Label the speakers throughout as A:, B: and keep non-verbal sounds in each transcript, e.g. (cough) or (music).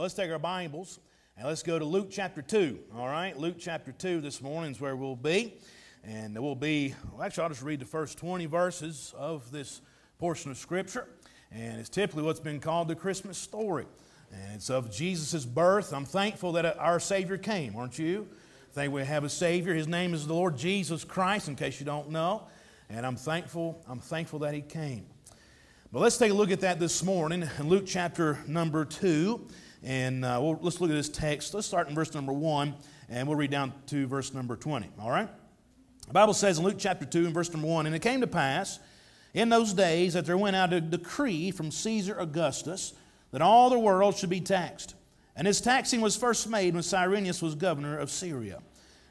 A: Let's take our Bibles and let's go to Luke chapter 2. All right, Luke chapter 2 this morning is where we'll be. And we'll be, well, actually, I'll just read the first 20 verses of this portion of Scripture. And it's typically what's been called the Christmas story. And it's of Jesus' birth. I'm thankful that our Savior came, aren't you? Thank we have a Savior. His name is the Lord Jesus Christ, in case you don't know. And I'm thankful, I'm thankful that He came. But let's take a look at that this morning in Luke chapter number 2. And uh, we'll, let's look at this text. Let's start in verse number 1, and we'll read down to verse number 20. All right? The Bible says in Luke chapter 2 and verse number 1 And it came to pass in those days that there went out a decree from Caesar Augustus that all the world should be taxed. And his taxing was first made when Cyrenius was governor of Syria.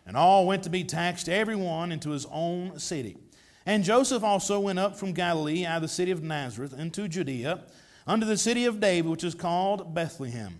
A: And all went to be taxed, every one into his own city. And Joseph also went up from Galilee out of the city of Nazareth into Judea unto the city of David, which is called Bethlehem,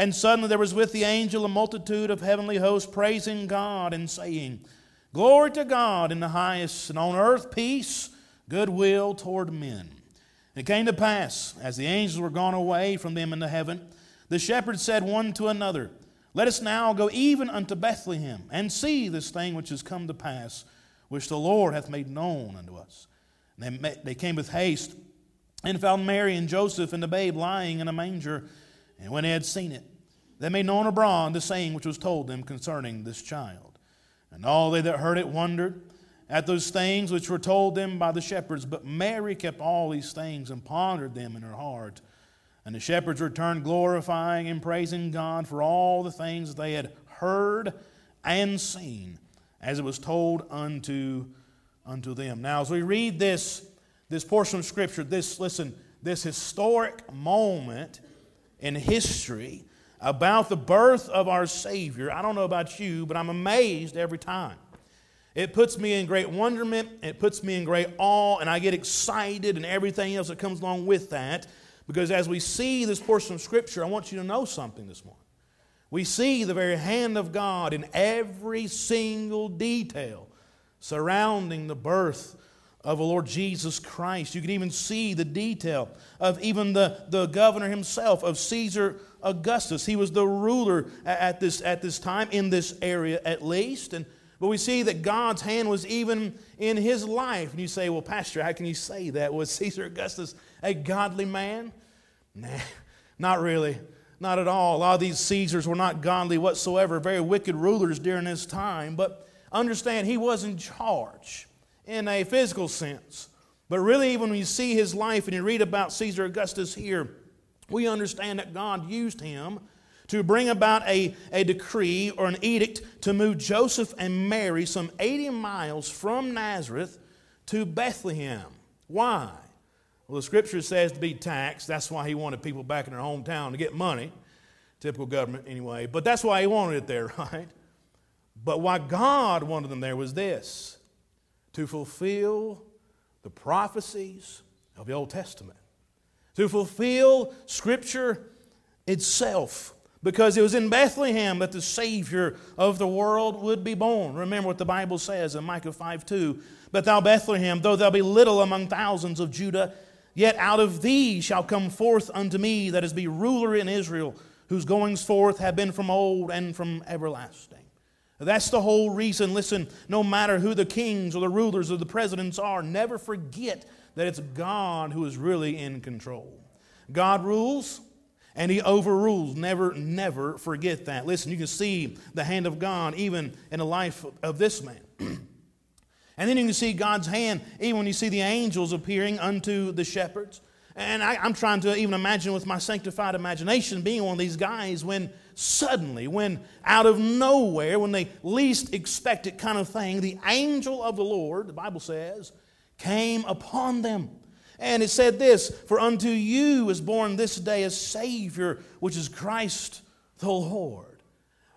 A: And suddenly there was with the angel a multitude of heavenly hosts praising God and saying, Glory to God in the highest, and on earth peace, goodwill toward men. And it came to pass, as the angels were gone away from them into heaven, the shepherds said one to another, Let us now go even unto Bethlehem, and see this thing which has come to pass, which the Lord hath made known unto us. They, met, they came with haste and found Mary and Joseph and the babe lying in a manger. And when they had seen it, they made known abroad the saying which was told them concerning this child. And all they that heard it wondered at those things which were told them by the shepherds. But Mary kept all these things and pondered them in her heart. And the shepherds returned, glorifying and praising God for all the things they had heard and seen, as it was told unto unto them. Now, as we read this, this portion of Scripture, this, listen, this historic moment in history about the birth of our Savior, I don't know about you, but I'm amazed every time. It puts me in great wonderment, it puts me in great awe, and I get excited and everything else that comes along with that. Because as we see this portion of Scripture, I want you to know something this morning. We see the very hand of God in every single detail surrounding the birth of the Lord Jesus Christ. You can even see the detail of even the, the governor himself, of Caesar Augustus. He was the ruler at this, at this time, in this area at least. And, but we see that God's hand was even in his life. And you say, well, Pastor, how can you say that? Was (laughs) Caesar Augustus a godly man? Nah, not really. Not at all. A lot of these Caesars were not godly whatsoever, very wicked rulers during his time. But understand he was in charge in a physical sense. But really, when we see his life and you read about Caesar Augustus here, we understand that God used him to bring about a, a decree or an edict to move Joseph and Mary some 80 miles from Nazareth to Bethlehem. Why? Well, the scripture says to be taxed. That's why he wanted people back in their hometown to get money. Typical government, anyway. But that's why he wanted it there, (laughs) right? But why God wanted them there was this to fulfill the prophecies of the Old Testament, to fulfill Scripture itself. Because it was in Bethlehem that the Savior of the world would be born. Remember what the Bible says in Micah 5 2. But thou, Bethlehem, though thou be little among thousands of Judah, yet out of thee shall come forth unto me that is be ruler in Israel, whose goings forth have been from old and from everlasting. That's the whole reason. Listen, no matter who the kings or the rulers or the presidents are, never forget that it's God who is really in control. God rules, and he overrules. Never, never forget that. Listen, you can see the hand of God even in the life of this man. (clears throat) and then you can see God's hand even when you see the angels appearing unto the shepherds. And I, am trying to even imagine with my sanctified imagination being one of these guys when suddenly, when out of nowhere, when they least expect it kind of thing, the angel of the Lord, the Bible says, came upon them. And it said this For unto you is born this day a Savior, which is Christ the Lord.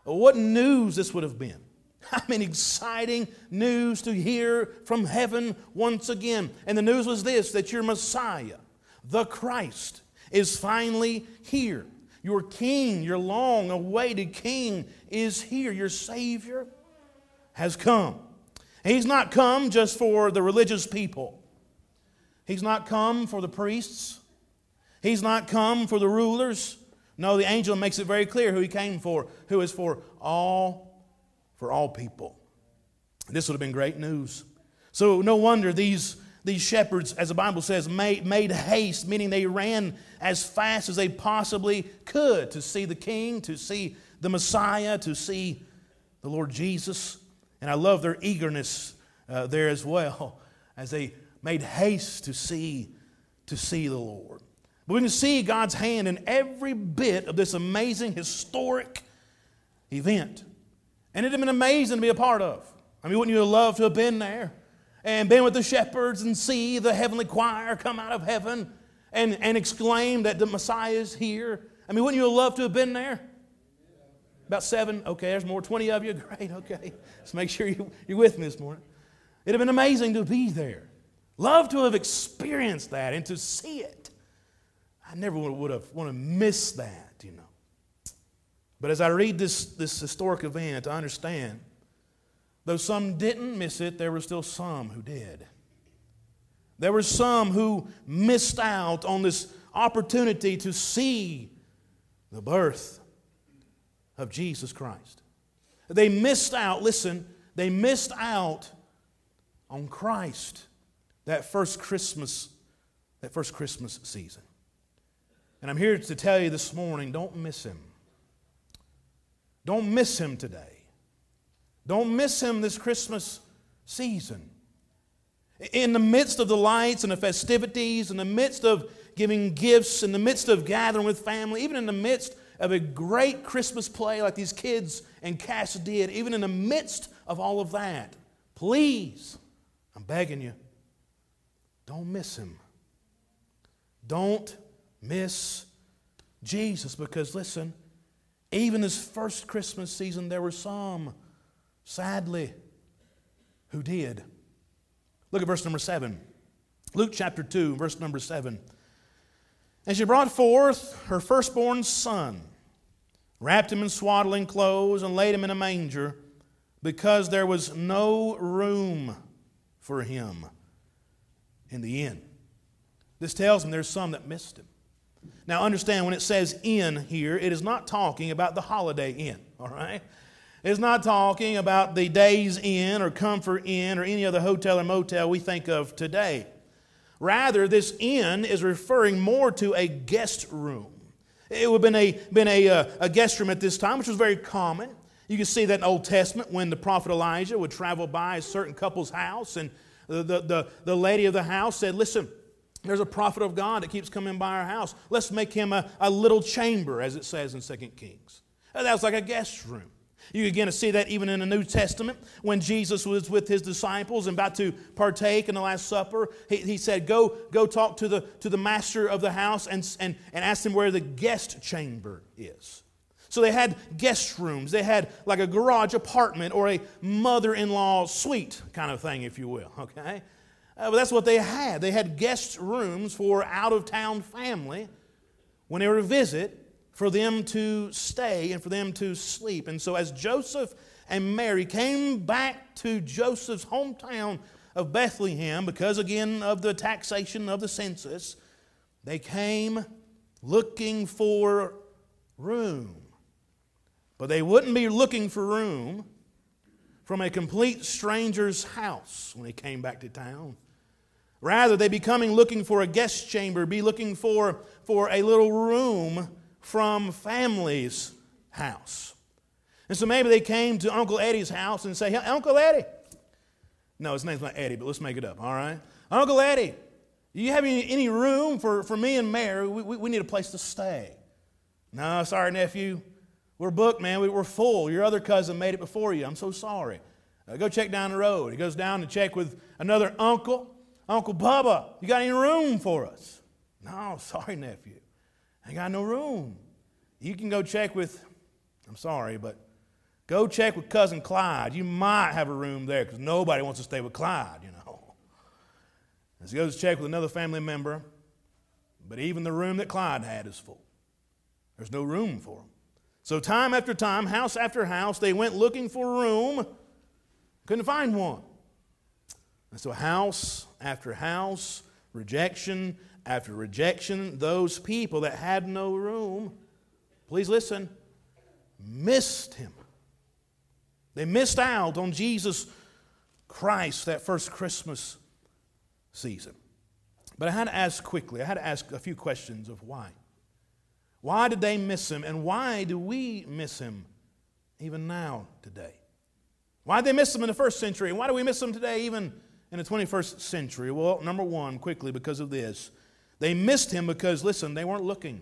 A: What news this would have been. (laughs) I mean, exciting news to hear from heaven once again. And the news was this that your Messiah, the Christ, is finally here. Your King, your long awaited King, is here. Your Savior has come. He's not come just for the religious people. He's not come for the priests. He's not come for the rulers. No, the angel makes it very clear who he came for, who is for all, for all people. This would have been great news. So no wonder these, these shepherds, as the Bible says, made, made haste, meaning they ran as fast as they possibly could to see the king, to see the Messiah, to see the Lord Jesus. And I love their eagerness uh, there as well (laughs) as they made haste to see to see the Lord. But we can see God's hand in every bit of this amazing historic event. And it'd have been amazing to be a part of. I mean, wouldn't you have loved to have been there and been with the shepherds and see the heavenly choir come out of heaven and, and exclaim that the Messiah is here? I mean, wouldn't you loved to have been there? About seven? Okay, there's more. 20 of you? (laughs) Great, okay. Let's make sure you, you're with me this morning. It'd have been amazing to be there. Love to have experienced that and to see it. I never would have want to miss that, you know. But as I read this, this historic event, I understand, though some didn't miss it, there were still some who did. There were some who missed out on this opportunity to see the birth of Jesus Christ. They missed out, listen, they missed out on Christ that first Christmas, that first Christmas season. And I'm here to tell you this morning don't miss him. Don't miss him today. Don't miss him this Christmas season. In the midst of the lights and the festivities, in the midst of giving gifts, in the midst of gathering with family, even in the midst of a great Christmas play like these kids and Cass did, even in the midst of all of that, please, I'm begging you, don't miss him. Don't miss Jesus because, listen, even this first Christmas season, there were some, sadly, who did. Look at verse number 7. Luke chapter 2, verse number 7. And she brought forth her firstborn son, wrapped him in swaddling clothes, and laid him in a manger, because there was no room for him in the inn. This tells me there's some that missed him. Now, understand when it says inn here, it is not talking about the Holiday Inn, all right? It's not talking about the Days Inn or Comfort Inn or any other hotel or motel we think of today. Rather, this inn is referring more to a guest room. It would have been a, been a, uh, a guest room at this time, which was very common. You can see that in Old Testament when the prophet Elijah would travel by a certain couple's house and the, the, the, lady of the house said, Listen, there's a prophet of God that keeps coming by our house. Let's make him a, a little chamber, as it says in 2 Kings. And that was like a guest room. You to see that even in the New Testament when Jesus was with his disciples and about to partake in the Last Supper. He, he said, go, go talk to the, to the master of the house and, and, and ask him where the guest chamber is. So they had guest rooms. They had like a garage apartment or a mother in law suite kind of thing, if you will, (laughs) okay? Uh, but that's what they had. They had guest rooms for out of town family when they were to visit for them to stay and for them to sleep. And so as Joseph and Mary came back to Joseph's hometown of Bethlehem, because again of the taxation of the census, they came looking for room. But they wouldn't be looking for room from a complete stranger's house when he came back to town. Rather, they'd be coming looking for a guest chamber, be looking for, for a little room from family's house. And so maybe they came to Uncle Eddie's house and say, hey, Uncle Eddie. No, his name's not Eddie, but let's make it up, all right? Uncle Eddie, do you have any, any room for, for me and Mary? We, we, we need a place to stay. No, sorry, nephew. We're booked, man. We, are full. Your other cousin made it before you. I'm so sorry. Uh, go check down the road. He goes down to check with another uncle. Uncle Bubba, you got any room for us? No, (laughs) sorry, nephew. Ain't got no room. You can go check with, I'm sorry, but go check with cousin Clyde. You might have a room there because nobody wants to stay with Clyde, you know. As he goes to check with another family member, but even the room that Clyde had is full. There's no room for him. So, time after time, house after house, they went looking for a room, couldn't find one. And so, house after house, rejection after rejection, those people that had no room, please listen, missed him. They missed out on Jesus Christ that first Christmas season. But I had to ask quickly, I had to ask a few questions of why. Why did they miss him? And why do we miss him even now, today? Why did they miss him in the first century? And why do we miss him today, even in the 21st century? Well, number one, quickly, because of this. They missed him because, listen, they weren't looking.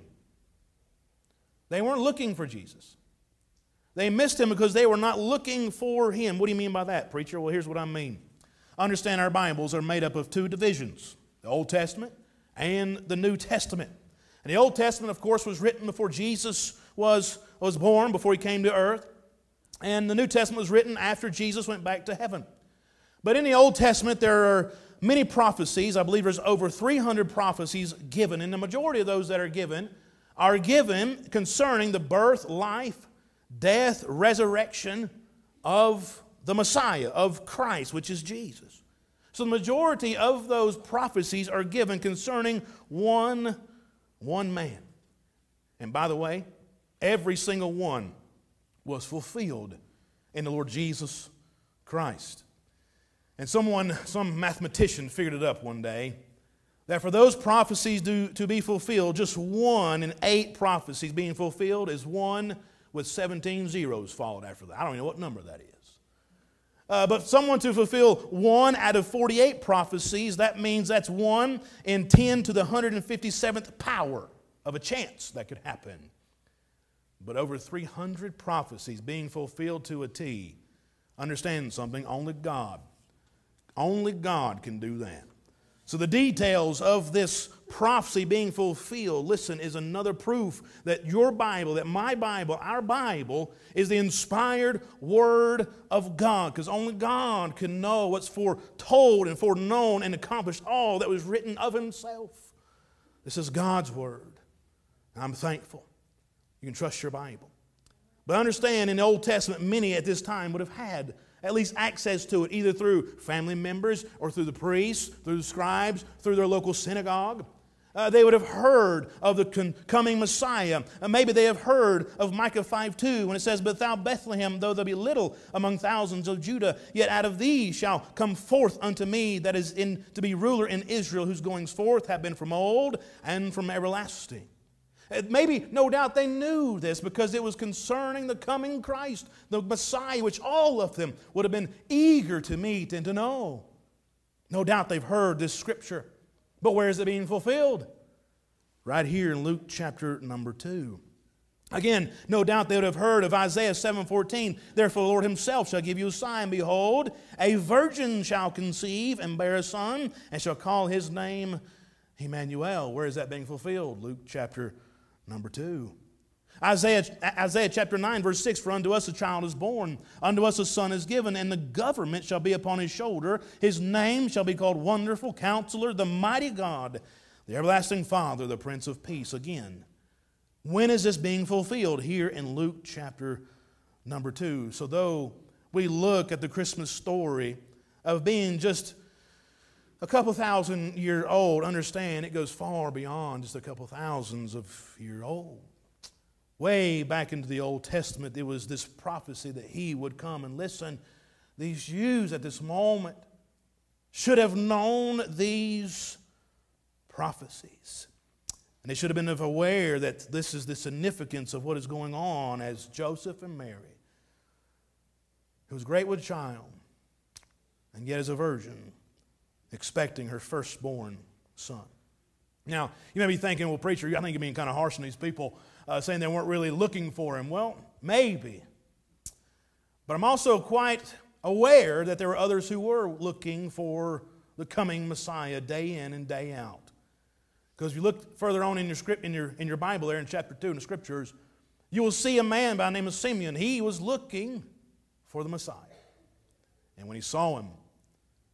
A: They weren't looking for Jesus. They missed him because they were not looking for him. What do you mean by that, preacher? Well, here's what I mean. Understand our Bibles are made up of two divisions the Old Testament and the New Testament. And the Old Testament, of course, was written before Jesus was, was born, before he came to earth. And the New Testament was written after Jesus went back to heaven. But in the Old Testament, there are many prophecies. I believe there's over 300 prophecies given. And the majority of those that are given are given concerning the birth, life, death, resurrection of the Messiah, of Christ, which is Jesus. So the majority of those prophecies are given concerning one one man. And by the way, every single one was fulfilled in the Lord Jesus Christ. And someone, some mathematician figured it up one day that for those prophecies to, to be fulfilled, just one in eight prophecies being fulfilled is one with 17 zeros followed after that. I don't even know what number that is. Uh, but someone to fulfill one out of 48 prophecies, that means that's one in 10 to the 157th power of a chance that could happen. But over 300 prophecies being fulfilled to a T. Understand something, only God, only God can do that. So, the details of this prophecy being fulfilled, listen, is another proof that your Bible, that my Bible, our Bible, is the inspired Word of God. Because only God can know what's foretold and foreknown and accomplished all that was written of Himself. This is God's Word. I'm thankful. You can trust your Bible. But understand, in the Old Testament, many at this time would have had at least access to it, either through family members or through the priests, through the scribes, through their local synagogue. Uh, they would have heard of the con- coming Messiah. Uh, maybe they have heard of Micah 5 2 when it says, But thou, Bethlehem, though there be little among thousands of Judah, yet out of thee shall come forth unto me that is in, to be ruler in Israel, whose goings forth have been from old and from everlasting. Uh, maybe, no doubt, they knew this because it was concerning the coming Christ, the Messiah, which all of them would have been eager to meet and to know. No doubt they've heard this scripture. But where is it being fulfilled? Right here in Luke chapter number 2. Again, no doubt they would have heard of Isaiah 7:14. Therefore, the Lord Himself shall give you a sign. Behold, a virgin shall conceive and bear a son, and shall call his name Emmanuel. Where is that being fulfilled? Luke chapter number 2. Isaiah, Isaiah chapter 9, verse 6 For unto us a child is born, unto us a son is given, and the government shall be upon his shoulder. His name shall be called Wonderful, Counselor, the Mighty God, the Everlasting Father, the Prince of Peace. Again, when is this being fulfilled? Here in Luke chapter number 2. So, though we look at the Christmas story of being just a couple thousand year old, understand it goes far beyond just a couple thousands of year old. Way back into the Old Testament, there was this prophecy that he would come. And listen, these Jews at this moment should have known these prophecies. And they should have been aware that this is the significance of what is going on as Joseph and Mary, who was great with child, and yet as a virgin, expecting her firstborn son. Now, you may be thinking, well, preacher, I think you're being kind of harsh on these people, uh, saying they weren't really looking for him. Well, maybe. But I'm also quite aware that there were others who were looking for the coming Messiah day in and day out. Because if you look further on in your, script, in, your, in your Bible there in chapter 2 in the scriptures, you will see a man by the name of Simeon. He was looking for the Messiah. And when he saw him,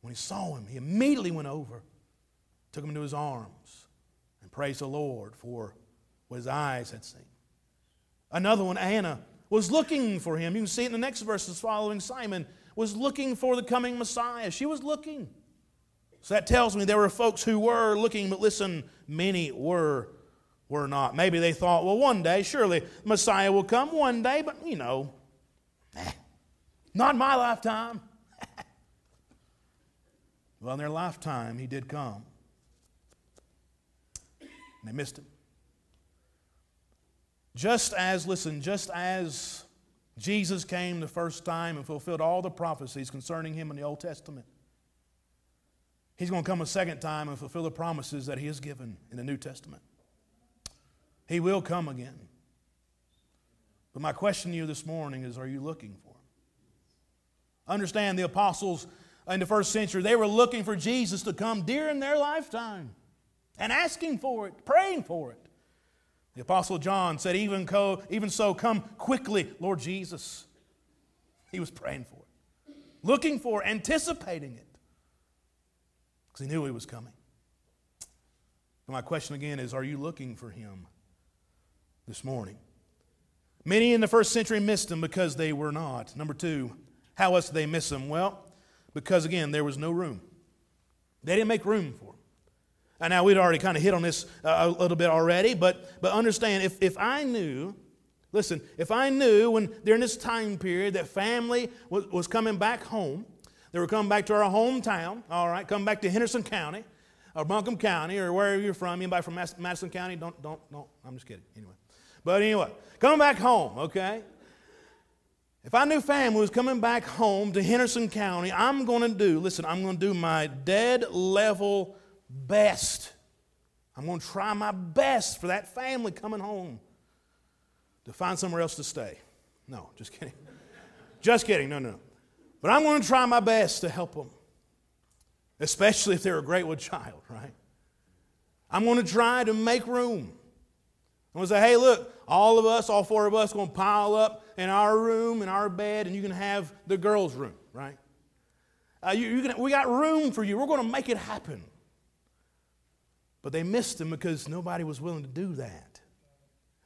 A: when he saw him, he immediately went over, took him into his arms, and praised the Lord for what his eyes had seen. Another one, Anna, was looking for him. You can see it in the next verses following Simon, was looking for the coming Messiah. She was looking. So that tells me there were folks who were looking, but listen, many were were not. Maybe they thought, well, one day, surely Messiah will come one day, but you know, eh, not in my lifetime. Well, in their lifetime, he did come. And they missed him. Just as, listen, just as Jesus came the first time and fulfilled all the prophecies concerning him in the Old Testament, he's going to come a second time and fulfill the promises that he has given in the New Testament. He will come again. But my question to you this morning is are you looking for him? Understand the apostles in the first century, they were looking for Jesus to come during their lifetime and asking for it, praying for it. The Apostle John said, even, co, even so, come quickly, Lord Jesus. He was praying for it, looking for, anticipating it, because he knew he was coming. And my question again is Are you looking for him this morning? Many in the first century missed him because they were not. Number two, how else did they miss him? Well, because again, there was no room. They didn't make room for him. And now we'd already kind of hit on this uh, a little bit already, but, but understand if, if I knew, listen, if I knew when during this time period that family was, was coming back home, they were coming back to our hometown, all right, coming back to Henderson County or Buncombe County or wherever you're from, anybody from Madison County, don't, don't, don't, I'm just kidding, anyway. But anyway, coming back home, okay? If I knew family was coming back home to Henderson County, I'm going to do, listen, I'm going to do my dead level best. I'm going to try my best for that family coming home to find somewhere else to stay. No, just kidding. (laughs) just kidding. No, no. But I'm going to try my best to help them, especially if they're a Greatwood child, right? I'm going to try to make room. I'm going to say, hey, look, all of us, all four of us, going to pile up in our room, in our bed, and you can have the girls' room, right? Uh, you, you can, we got room for you. We're going to make it happen. But they missed him because nobody was willing to do that.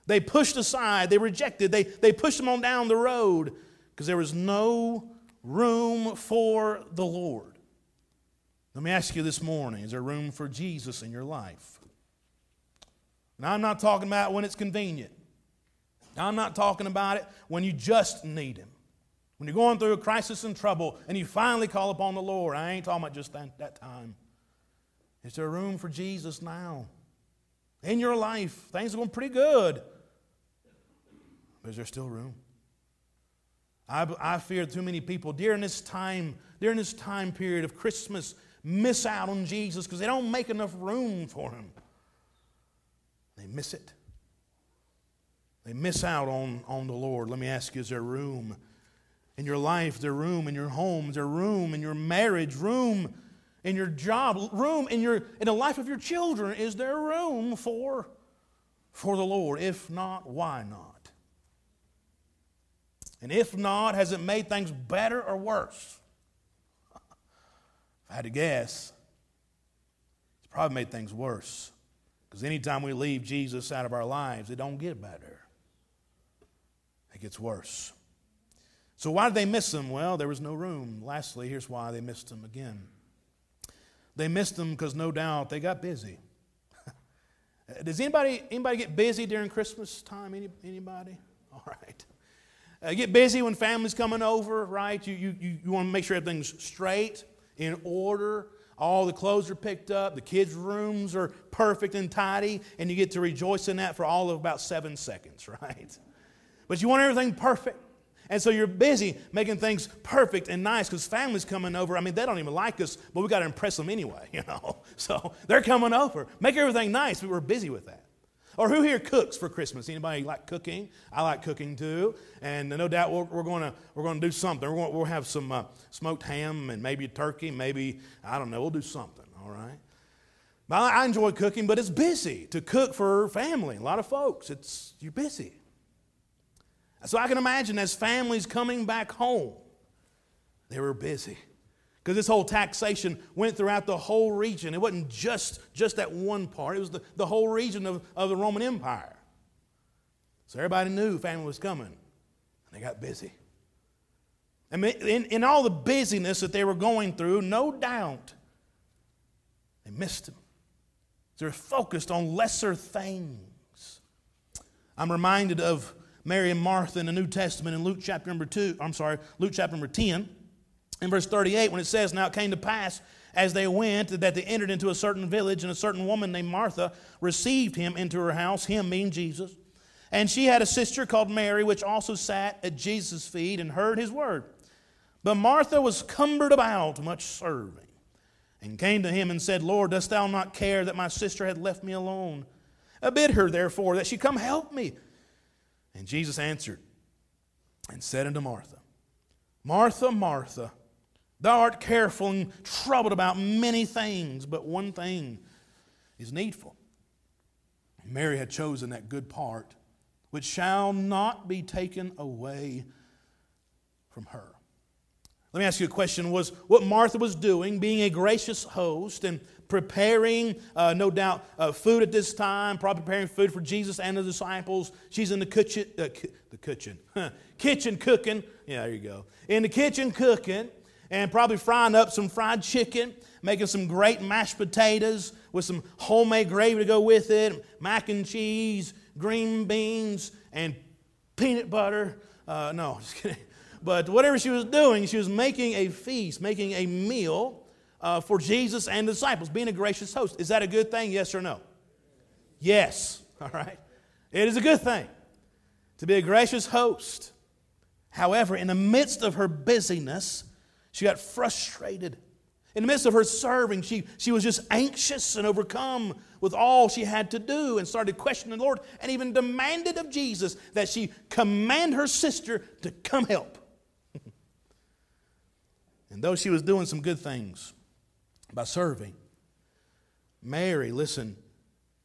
A: They pushed aside, they rejected, they, they pushed him on down the road because there was no room for the Lord. Let me ask you this morning is there room for Jesus in your life? Now, I'm not talking about when it's convenient. I'm not talking about it when you just need Him. When you're going through a crisis and trouble and you finally call upon the Lord, I ain't talking about just that, that time. Is there room for Jesus now? In your life, things are going pretty good. But is there still room? I, I fear too many people during this time, during this time period of Christmas, miss out on Jesus because they don't make enough room for him. They miss it. They miss out on, on the Lord. Let me ask you, is there room in your life? There room in your home? There room in your marriage? Room in your job, room in, your, in the life of your children. Is there room for, for the Lord? If not, why not? And if not, has it made things better or worse? (laughs) if I had to guess, it's probably made things worse. Because anytime we leave Jesus out of our lives, it don't get better. Gets worse. So why did they miss him? Well, there was no room. Lastly, here's why they missed him again. They missed them because no doubt they got busy. (laughs) Does anybody, anybody get busy during Christmas time? Any, anybody? (laughs) All right. Uh, get busy when family's coming over, right? You, you, you, you want to make sure everything's straight, in order. all the clothes are picked up, the kids' rooms are perfect and tidy, and you get to rejoice in that for all of about seven seconds, (laughs) right? But you want everything perfect. And so you're busy making things perfect and nice because family's coming over. I mean, they don't even like us, but we got to impress them anyway, (laughs) you know. So they're coming over. Make everything nice, but we're busy with that. Or who here cooks for Christmas? Anybody like cooking? I like cooking too, and no doubt we're, we're going to we're to do something. We're going, we'll have some uh, smoked ham and maybe a turkey, maybe I don't know. We'll do something. All right. But I, I enjoy cooking, but it's busy to cook for family. A lot of folks, it's you're busy. So I can imagine as families coming back home, they were busy. Because this whole taxation went throughout the whole region. It wasn't just, just that one part, it was the, the whole region of, of the Roman Empire. So everybody knew family was coming, and they got busy. And in, in all the busyness that they were going through, no doubt, they missed him. They're focused on lesser things. I'm reminded of Mary and Martha in the New Testament in Luke chapter number 2, I'm sorry, Luke chapter number 10, in verse 38, when it says, Now it came to pass as they went that they entered into a certain village, and a certain woman named Martha received him into her house, him being Jesus. And she had a sister called Mary, which also sat at Jesus' feet and heard his word. But Martha was cumbered about, much serving, and came to him and said, Lord, dost thou not care that my sister had left me alone? I Bid her, therefore, that she come help me. And Jesus answered and said unto Martha, Martha, Martha, thou art careful and troubled about many things, but one thing is needful. Mary had chosen that good part, which shall not be taken away from her. Let me ask you a question. Was what Martha was doing, being a gracious host and preparing, uh, no doubt, uh, food at this time, probably preparing food for Jesus and the disciples. She's in the kitchen, uh, the kitchen, kitchen cooking. Yeah, there you go. In the kitchen cooking, and probably frying up some fried chicken, making some great mashed potatoes with some homemade gravy to go with it, mac and cheese, green beans, and peanut butter. Uh, no, (laughs) just kidding. But whatever she was doing, she was making a feast, making a meal uh, for Jesus and the disciples, being a gracious host. Is that a good thing? Yes or no? Yes. (laughs) All right. It is a good thing to be a gracious host. However, in the midst of her busyness, she got frustrated. In the midst of her serving, she, she was just anxious and overcome with all she had to do and started questioning the Lord and even demanded of Jesus that she command her sister to come help. (laughs) and though she was doing some good things, by serving. Mary, listen,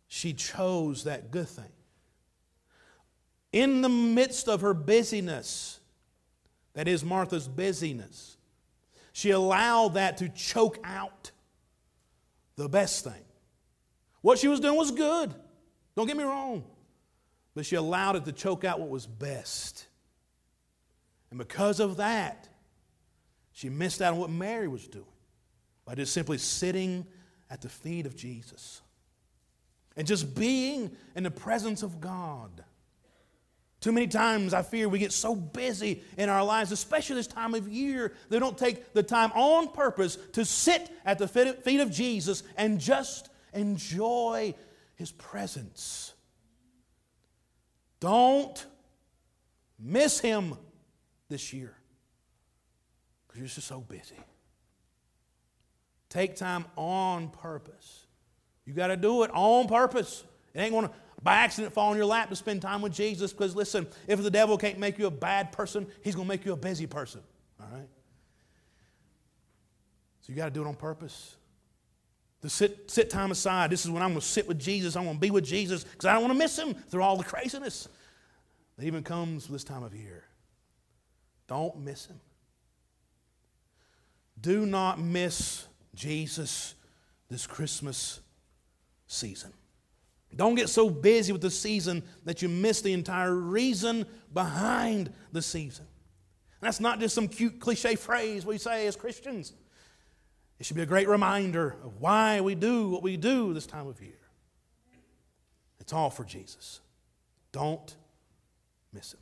A: she chose that good thing. In the midst of her busyness, that is Martha's busyness, she allowed that to choke out the best thing. What she was doing was good. Don't get me wrong. But she allowed it to choke out what was best. And because of that, she missed out on what Mary was doing by just simply sitting at the feet of Jesus and just being in the presence of God. Too many times I fear we get so busy in our lives, especially this time of year, they don't take the time on purpose to sit at the feet of Jesus and just enjoy his presence. Don't miss him this year because you're just so busy. Take time on purpose. You got to do it on purpose. It ain't going to by accident fall in your lap to spend time with Jesus because listen, if the devil can't make you a bad person, he's going to make you a busy person. All right? So you got to do it on purpose. To sit, sit time aside. This is when I'm going to sit with Jesus. I'm going to be with Jesus because I don't want to miss him through all the craziness that even comes this time of year. Don't miss him. Do not miss Jesus this Christmas season. Don't get so busy with the season that you miss the entire reason behind the season. And that's not just some cute cliche phrase we say as Christians. It should be a great reminder of why we do what we do this time of year. It's all for Jesus. Don't miss him.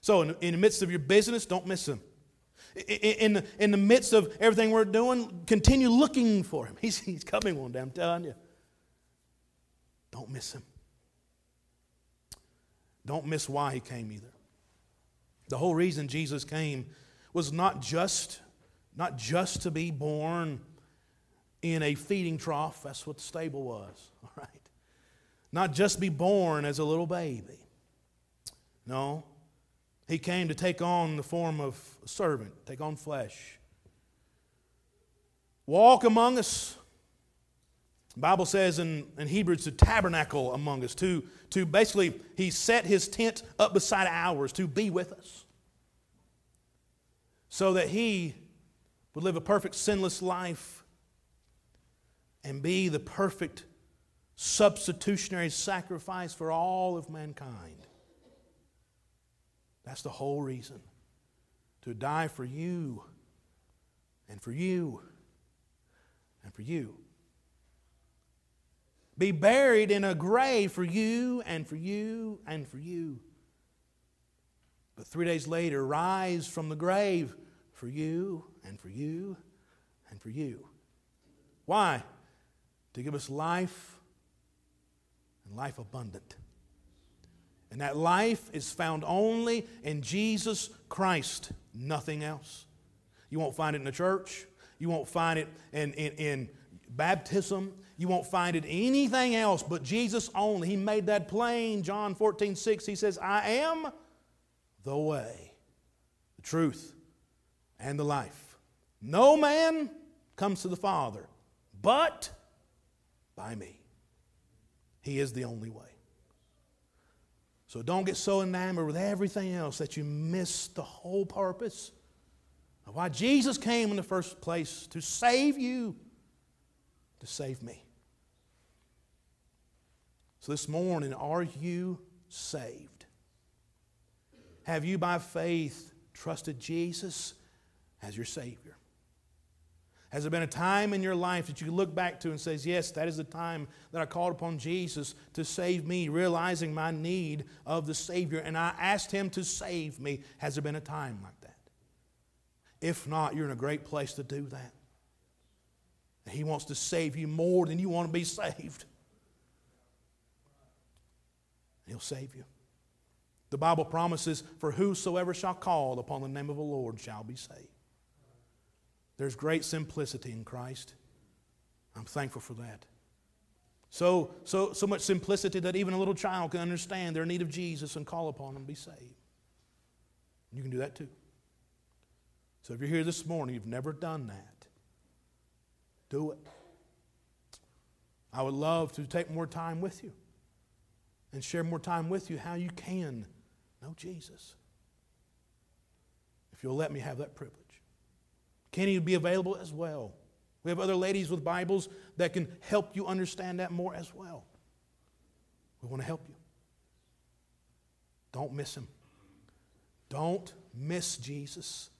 A: So, in, in the midst of your business, don't miss him. In in the midst of everything we're doing, continue looking for him. He's, he's coming one day, I'm telling you. Don't miss him. Don't miss why he came either. The whole reason Jesus came was not just, not just to be born in a feeding trough. That's what the stable was, (laughs) all right? Not just be born as a little baby. No, he came to take on the form of servant, take on flesh. Walk among us. The Bible says in, in Hebrews to tabernacle among us, to, to basically, he set his tent up beside ours to be with us. So that he would live a perfect, sinless life and be the perfect substitutionary sacrifice for all of mankind. That's the whole reason. To die for you and for you and for you. Be buried in a grave for you and for you and for you. But three days later, rise from the grave for you and for you and for you. Why? To give us life and life abundant. And that life is found only in Jesus Christ, nothing else. You won't find it in the church. You won't find it in, in, in baptism. You won't find it anything else but Jesus only. He made that plain. John 14, 6, he says, I am the way, the truth, and the life. No man comes to the Father but by me. He is the only way. So don't get so enamored with everything else that you miss the whole purpose of why Jesus came in the first place to save you, to save me. So this morning, are you saved? Have you by faith trusted Jesus as your Savior? Has there been a time in your life that you look back to and says, "Yes, that is the time that I called upon Jesus to save me, realizing my need of the Savior, and I asked Him to save me"? Has there been a time like that? If not, you're in a great place to do that. He wants to save you more than you want to be saved. He'll save you. The Bible promises, "For whosoever shall call upon the name of the Lord shall be saved." There's great simplicity in Christ. I'm thankful for that. So, so, so much simplicity that even a little child can understand their need of Jesus and call upon him and be saved. You can do that too. So if you're here this morning, you've never done that, do it. I would love to take more time with you and share more time with you how you can know Jesus. If you'll let me have that privilege. Kenny will be available as well. We have other ladies with Bibles that can help you understand that more as well. We want to help you. Don't miss him. Don't miss Jesus.